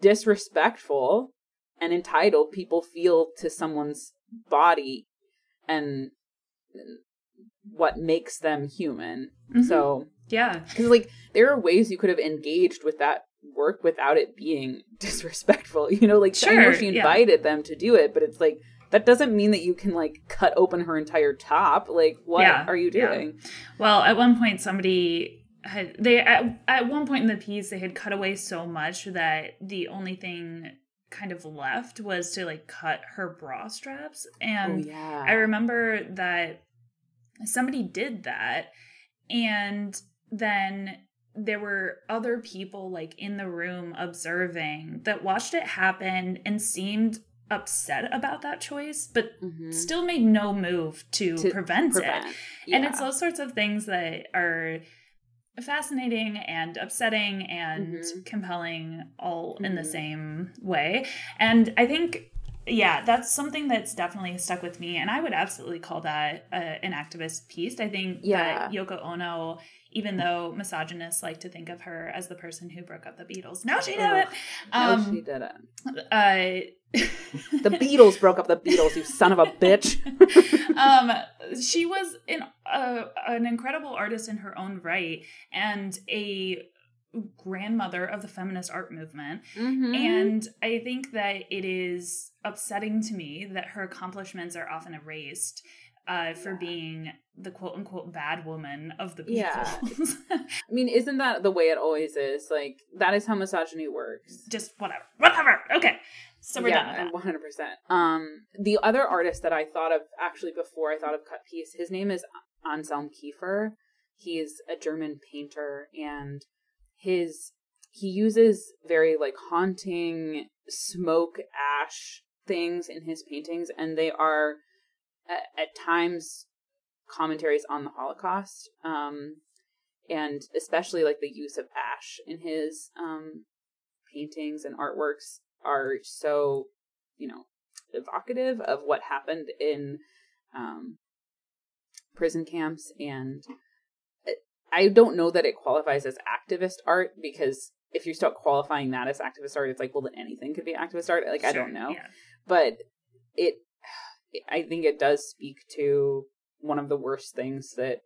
disrespectful and entitled people feel to someone's body and what makes them human. Mhm. So, Yeah. because like there are ways you could have engaged with that work without it being [LAUGHS] disrespectful. You know, like I know Sure, she yeah. invited them to do it, but it's like that doesn't mean that you can like cut open her entire top. Like, what Yeah, are you yeah. doing? Well, at one point, somebody had they at, at one point in the piece they had cut away so much that the only thing kind of left was to like cut her bra straps, and oh yeah, I remember that somebody did that, and then there were other people like in the room observing that watched it happen and seemed upset about that choice, but Mhm. still made no move to, To prevent, it. prevent. And it's those sorts of things that are fascinating and upsetting and Mhm. compelling all in the Mhm. same way. And I think, yeah, that's something that's definitely stuck with me. And I would absolutely call that uh, an activist piece. I think Yeah. that Yoko Ono, even though misogynists like to think of her as the person who broke up the Beatles, no, she did it. no, she Um, didn't. uh, The Beatles broke up the Beatles, you son of a bitch. [LAUGHS] um, she was an uh, an incredible artist in her own right and a grandmother of the feminist art movement. Mhm. And I think that it is upsetting to me that her accomplishments are often erased uh, for Yeah. being the quote unquote bad woman of the Yeah. [LAUGHS] I mean, isn't that the way it always is? Like that is how misogyny works. Just whatever. Whatever. Okay. So we're done yeah, that. one hundred percent. Um, the other artist that I thought of actually before I thought of cut piece, his name is Anselm Kiefer. He is a German painter, and his he uses very like haunting smoke ash things in his paintings, and they are at, at times commentaries on the Holocaust. Um, and especially like the use of ash in his um paintings and artworks are so you know evocative of what happened in um prison camps and i don't know that it qualifies as activist art because if you start qualifying that as activist art it's like well then anything could be activist art like i don't know Yeah. but it i think it does speak to one of the worst things that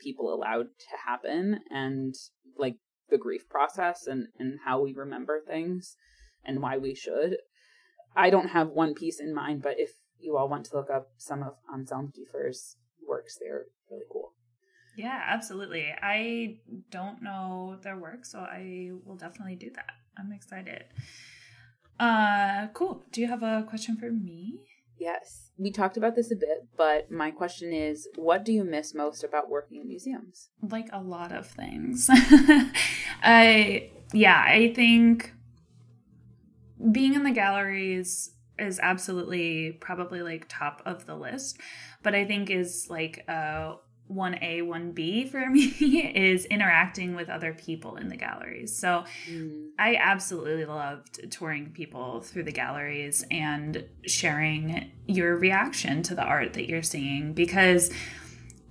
people allowed to happen and like the grief process and and how we remember things and why we should. I don't have one piece in mind, but if you all want to look up some of Anselm Kiefer's works, they're really cool. Yeah, absolutely. I don't know their work, so I will definitely do that. I'm excited. Uh cool. Do you have a question for me? Yes. We talked about this a bit, but my question is what do you miss most about working in museums? Like a lot of things. [LAUGHS] I yeah, I think being in the galleries is absolutely probably like top of the list, but I think is like uh 1A, 1B for me [LAUGHS] is interacting with other people in the galleries. So mm. I absolutely loved touring people through the galleries and sharing your reaction to the art that you're seeing because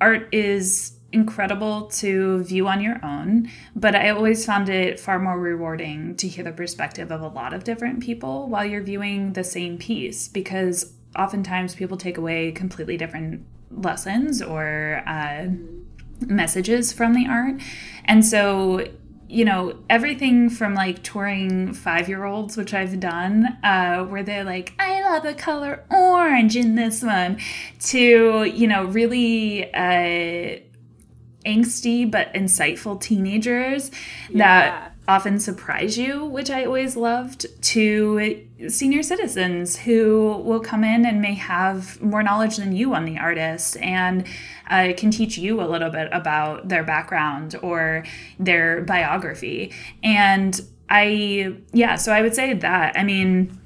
art is incredible to view on your own, but I always found it far more rewarding to hear the perspective of a lot of different people while you're viewing the same piece because oftentimes people take away completely different lessons or uh, messages from the art. And so, you know, everything from like touring five year olds, which I've done, uh, where they're like, I love the color orange in this one, to, you know, really. Uh, angsty but insightful teenagers yeah. that often surprise you, which I always loved, to senior citizens who will come in and may have more knowledge than you on the artist and uh, can teach you a little bit about their background or their biography. And I, yeah, so I would say that. I mean,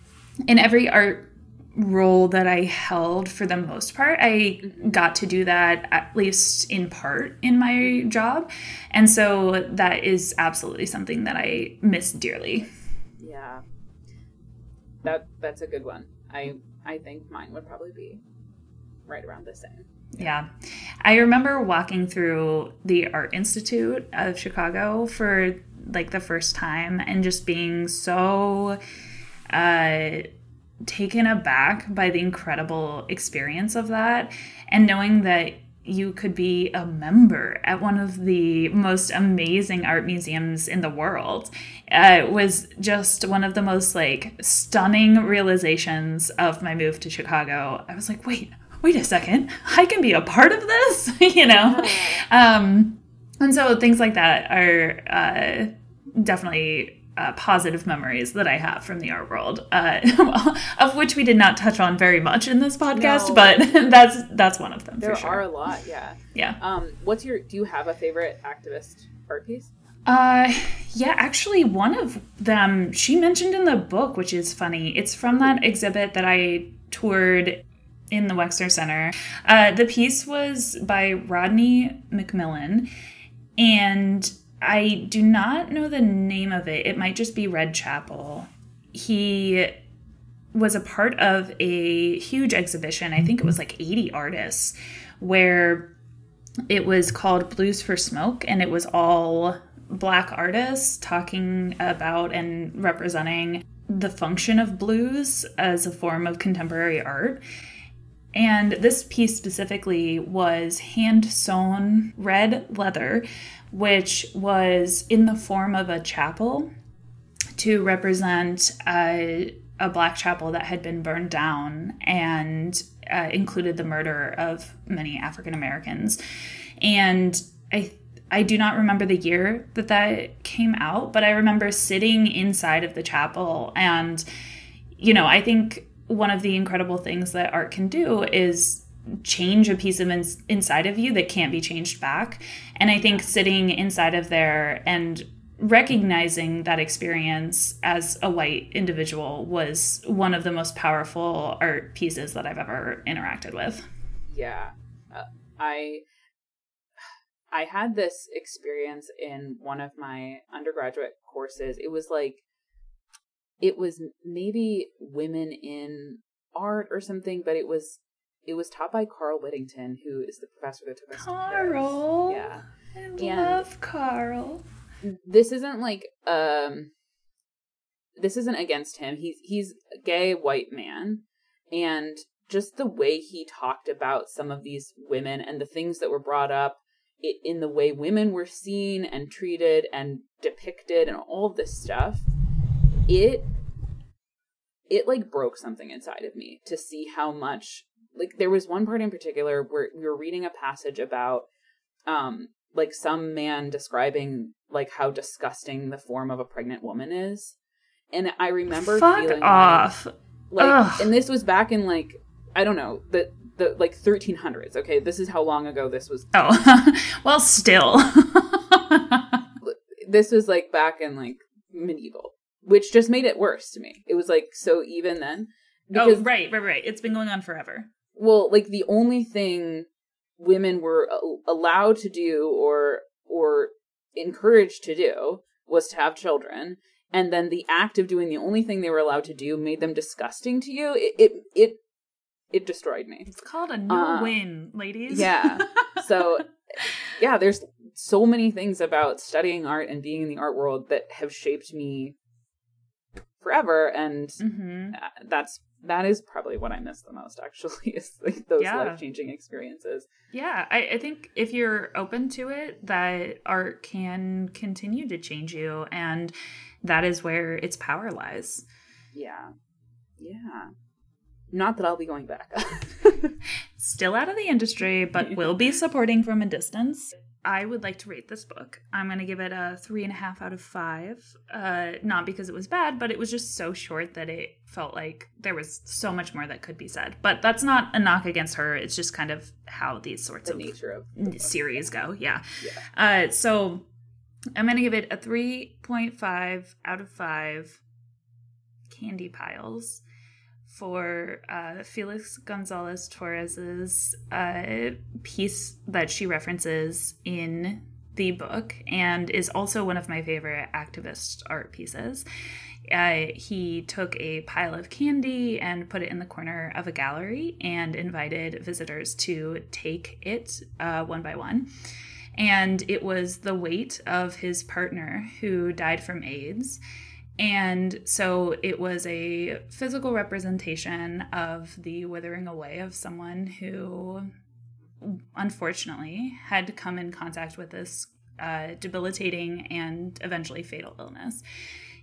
in every art role that I held for the most part. I got to do that at least in part in my job. And so that is absolutely something that I miss dearly. Yeah. That that's a good one. I I think mine would probably be right around the same. Yeah. I remember walking through the Art Institute of Chicago for like the first time and just being so uh taken aback by the incredible experience of that and knowing that you could be a member at one of the most amazing art museums in the world uh, was just one of the most like stunning realizations of my move to chicago. I was like wait wait a second. I can be a part of this [LAUGHS] you know? Um, and so things like that are uh, definitely uh, positive memories that I have from the art world, uh, [LAUGHS] of which we did not touch on very much in this podcast, no. but [LAUGHS] that's that's one of them. There sure. are a lot, yeah. Yeah. Um, what's your? Do you have a favorite activist art piece? Uh, yeah, actually, one of them she mentioned in the book, which is funny. It's from that exhibit that I toured in the Wexner Center. Uh, the piece was by Rodney McMillian, and I do not know the name of it. It might just be Red Chapel. He was a part of a huge exhibition. I think it was like 80 artists where it was called Blues for Smoke and it was all black artists talking about and representing the function of blues as a form of contemporary art. And this piece specifically was hand sewn red leather which was in the form of a chapel to represent a, a black chapel that had been burned down and uh, included the murder of many African Americans. And I I do not remember the year that that came out, but I remember sitting inside of the chapel and you know, I think one of the incredible things that art can do is change a piece of ins- inside of you that can't be changed back. And I think sitting inside of there and recognizing that experience as a white individual was one of the most powerful art pieces that I've ever interacted with. Yeah. Uh, I I had this experience in one of my undergraduate courses. It was like it was maybe women in art or something, but it was it was taught by Carl Whittington, who is the professor that took us Carl. to. Yeah, I and love Carl. This isn't like um, this isn't against him. He's he's a gay white man, and just the way he talked about some of these women and the things that were brought up it, in the way women were seen and treated and depicted and all this stuff it it like broke something inside of me to see how much like there was one part in particular where we were reading a passage about um like some man describing like how disgusting the form of a pregnant woman is and i remember Fuck feeling off. like, like and this was back in like i don't know the the like 1300s okay this is how long ago this was Oh, [LAUGHS] well, still. [LAUGHS] this was like back in like medieval which just made it worse to me it was like so even then oh, right, right, right. It's been going on forever. Well like the only thing women were allowed to do or or encouraged to do was to have children. And then the act of doing the only thing they were allowed to do made them disgusting to you. It it it, it destroyed me. It's called a no Uh, win, ladies. yeah. [LAUGHS] So yeah there's so many things about studying art and being in the art world that have shaped me forever. And hmm uh, that's that is probably what I miss the most. Actually, [LAUGHS] is like those Yeah. life changing experiences. Yeah, I, I think if you're open to it, that art can continue to change you, and that is where its power lies. Yeah, yeah. Not that I'll be going back. [LAUGHS] Still out of the industry, but will be supporting from a distance. I would like to rate this book. I'm going to give it a three and a half out of five. Uh, not because it was bad, but it was just so short that it felt like there was so much more that could be said. But that's not a knock against her. It's just kind of how these sorts the of nature of series go. Yeah. Yeah. Uh, so I'm going to give it a 3.5 out of 5 candy piles for uh, Felix Gonzalez Torres's uh, piece that she references in the book and is also one of my favorite activist art pieces. Uh, he took a pile of candy and put it in the corner of a gallery and invited visitors to take it uh, one by one. And it was the weight of his partner who died from AIDS. And so it was a physical representation of the withering away of someone who, unfortunately, had come in contact with this uh, debilitating and eventually fatal illness.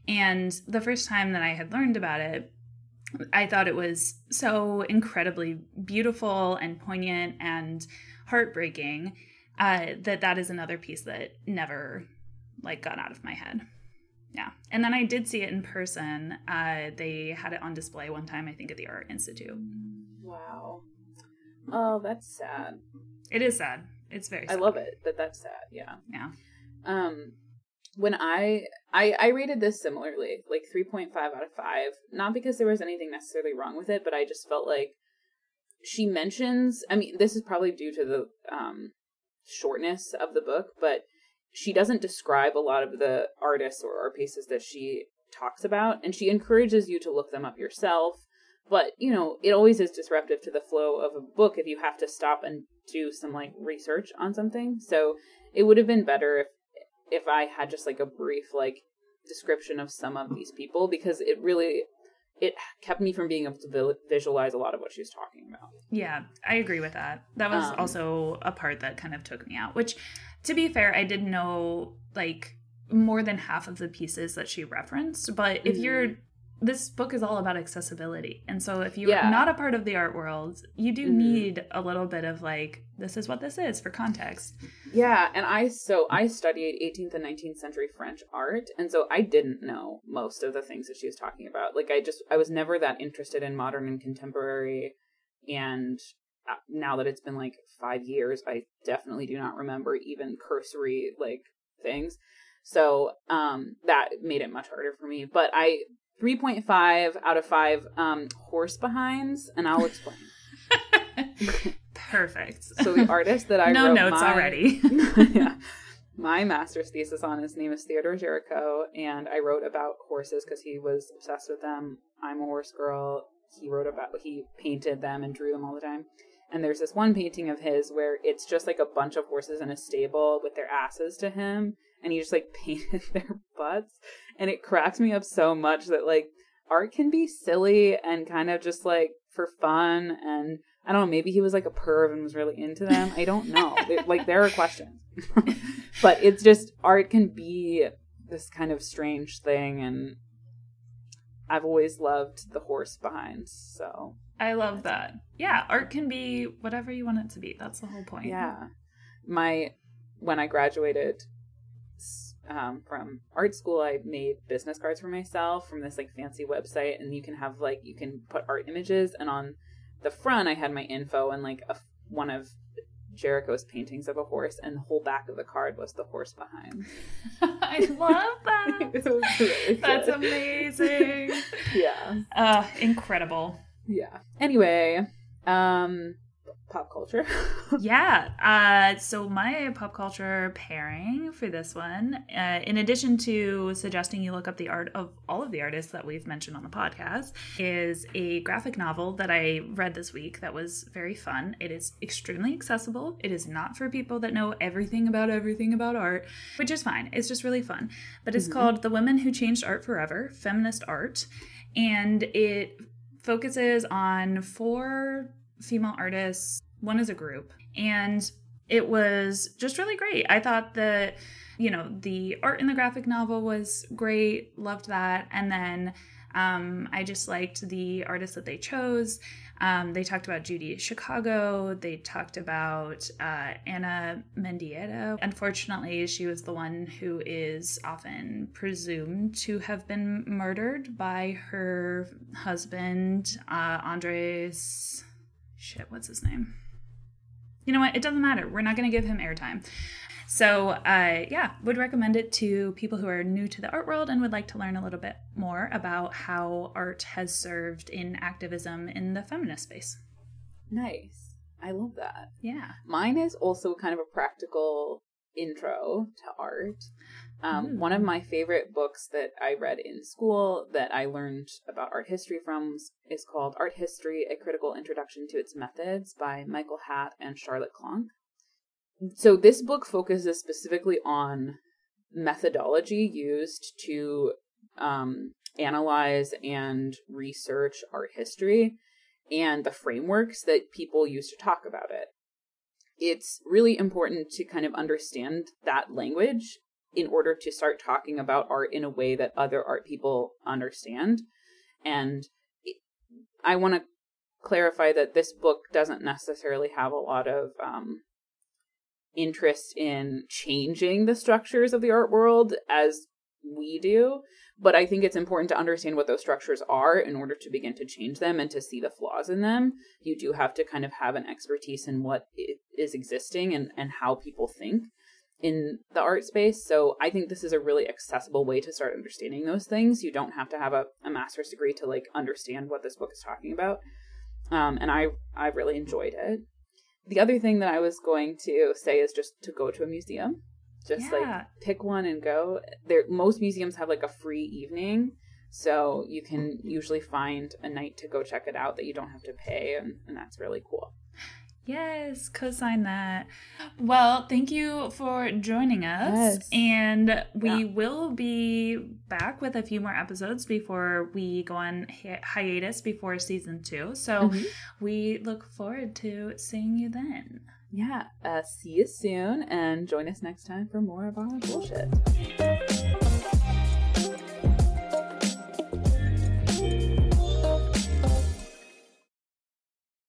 And the first time that I had learned about it, I thought it was so incredibly beautiful and poignant and heartbreaking uh, that that is another piece that never like got out of my head. Yeah, and then I did see it in person. Uh, they had it on display one time, I think, at the Art Institute. wow. Oh, that's sad. It is sad. It's very. I love it that that's sad. Yeah. Yeah. Um, when I I I rated this similarly, like three point five out of five. Not because there was anything necessarily wrong with it, but I just felt like she mentions. I mean, this is probably due to the um shortness of the book, but she doesn't describe a lot of the artists or art pieces that she talks about, and she encourages you to look them up yourself. But you know, it always is disruptive to the flow of a book if you have to stop and do some like research on something. So it would have been better if if I had just like a brief like description of some of these people because it really it kept me from being able to visualize a lot of what she was talking about. Yeah, I agree with that. That was Um, also a part that kind of took me out, which to be fair, I didn't know like more than half of the pieces that she referenced, but if Mhm. you're this book is all about accessibility. And so if you're Yeah. not a part of the art world, you do Mhm. need a little bit of like this is what this is for context. Yeah, and I so I studied 18th and 19th century French art, and so I didn't know most of the things that she was talking about. Like I just I was never that interested in modern and contemporary, and now that it's been like five years, I definitely do not remember even cursory like things. So um that made it much harder for me. But I 3.5 out of 5 um horse behinds and I'll explain. [LAUGHS] [LAUGHS] Perfect. so the artist that I no wrote notes my- already. yeah. [LAUGHS] My master's thesis on his name is Theodore Géricault, and I wrote about horses because he was obsessed with them. I'm a horse girl. He wrote about he painted them and drew them all the time. And there's this one painting of his where it's just like a bunch of horses in a stable with their asses to him, and he just like [LAUGHS] painted their butts, and it cracks me up so much that like art can be silly and kind of just like for fun and I don't know, maybe he was like a perv and was really into them. I don't know. [LAUGHS] like there are questions. [LAUGHS] but it's just art can be this kind of strange thing and I've always loved the horse behind, so I love that. Yeah, art can be whatever you want it to be. That's the whole point. Yeah. My when I graduated um, from art school, I made business cards for myself from this like fancy website, and you can have like you can put art images, and on the front I had my info and like a, one of Géricault's paintings of a horse, and the whole back of the card was the horse behind. [LAUGHS] I love [LAUGHS] that. really That's amazing. [LAUGHS] yeah. Uh, incredible. Yeah. Anyway, um, pop culture. [LAUGHS] yeah. Uh, so my pop culture pairing for this one, uh, in addition to suggesting you look up the art of all of the artists that we've mentioned on the podcast, is a graphic novel that I read this week that was very fun. It is extremely accessible. It is not for people that know everything about everything about art, which is fine. It's just really fun. But it's mm-hmm. called The Women Who Changed Art Forever Feminist Art. And it focuses on four female artists one is a group. And it was just really great. I thought that, you know, the art in the graphic novel was great, loved that. And then um, I just liked the artists that they chose. Um, they talked about Judy Chicago. They talked about uh, Ana Mendieta. Unfortunately, she was the one who is often presumed to have been murdered by her husband, uh, Andres. Shit, what's his name? you know what? It doesn't matter. We're not going to give him airtime. So, uh, yeah, would recommend it to people who are new to the art world and would like to learn a little bit more about how art has served in activism in the feminist space. Nice. I love that. Yeah. Mine is also kind of a practical intro to art. Um, one of my favorite books that I read in school that I learned about art history from is called Art History A Critical Introduction to Its Methods by Michael Hatt and Charlotte Klonk. So, this book focuses specifically on methodology used to um, analyze and research art history and the frameworks that people use to talk about it. It's really important to kind of understand that language in order to start talking about art in a way that other art people understand. And I want to clarify that this book doesn't necessarily have a lot of um, interest in changing the structures of the art world as we do. But I think it's important to understand what those structures are in order to begin to change them and to see the flaws in them. You do have to kind of have an expertise in what is existing and, and how people think in the art space. So I think this is a really accessible way to start understanding those things. You don't have to have a, a master's degree to like understand what this book is talking about. Um, and I I really enjoyed it. The other thing that I was going to say is just to go to a museum. Just yeah. like pick one and go. There most museums have like a free evening. So you can usually find a night to go check it out that you don't have to pay and, and that's really cool. Yes, co-sign that. Well, thank you for joining us. Yes. And we yeah. will be back with a few more episodes before we go on hi- hiatus before season two. So mm-hmm. we look forward to seeing you then. Yeah. Uh, see you soon and join us next time for more of our bullshit.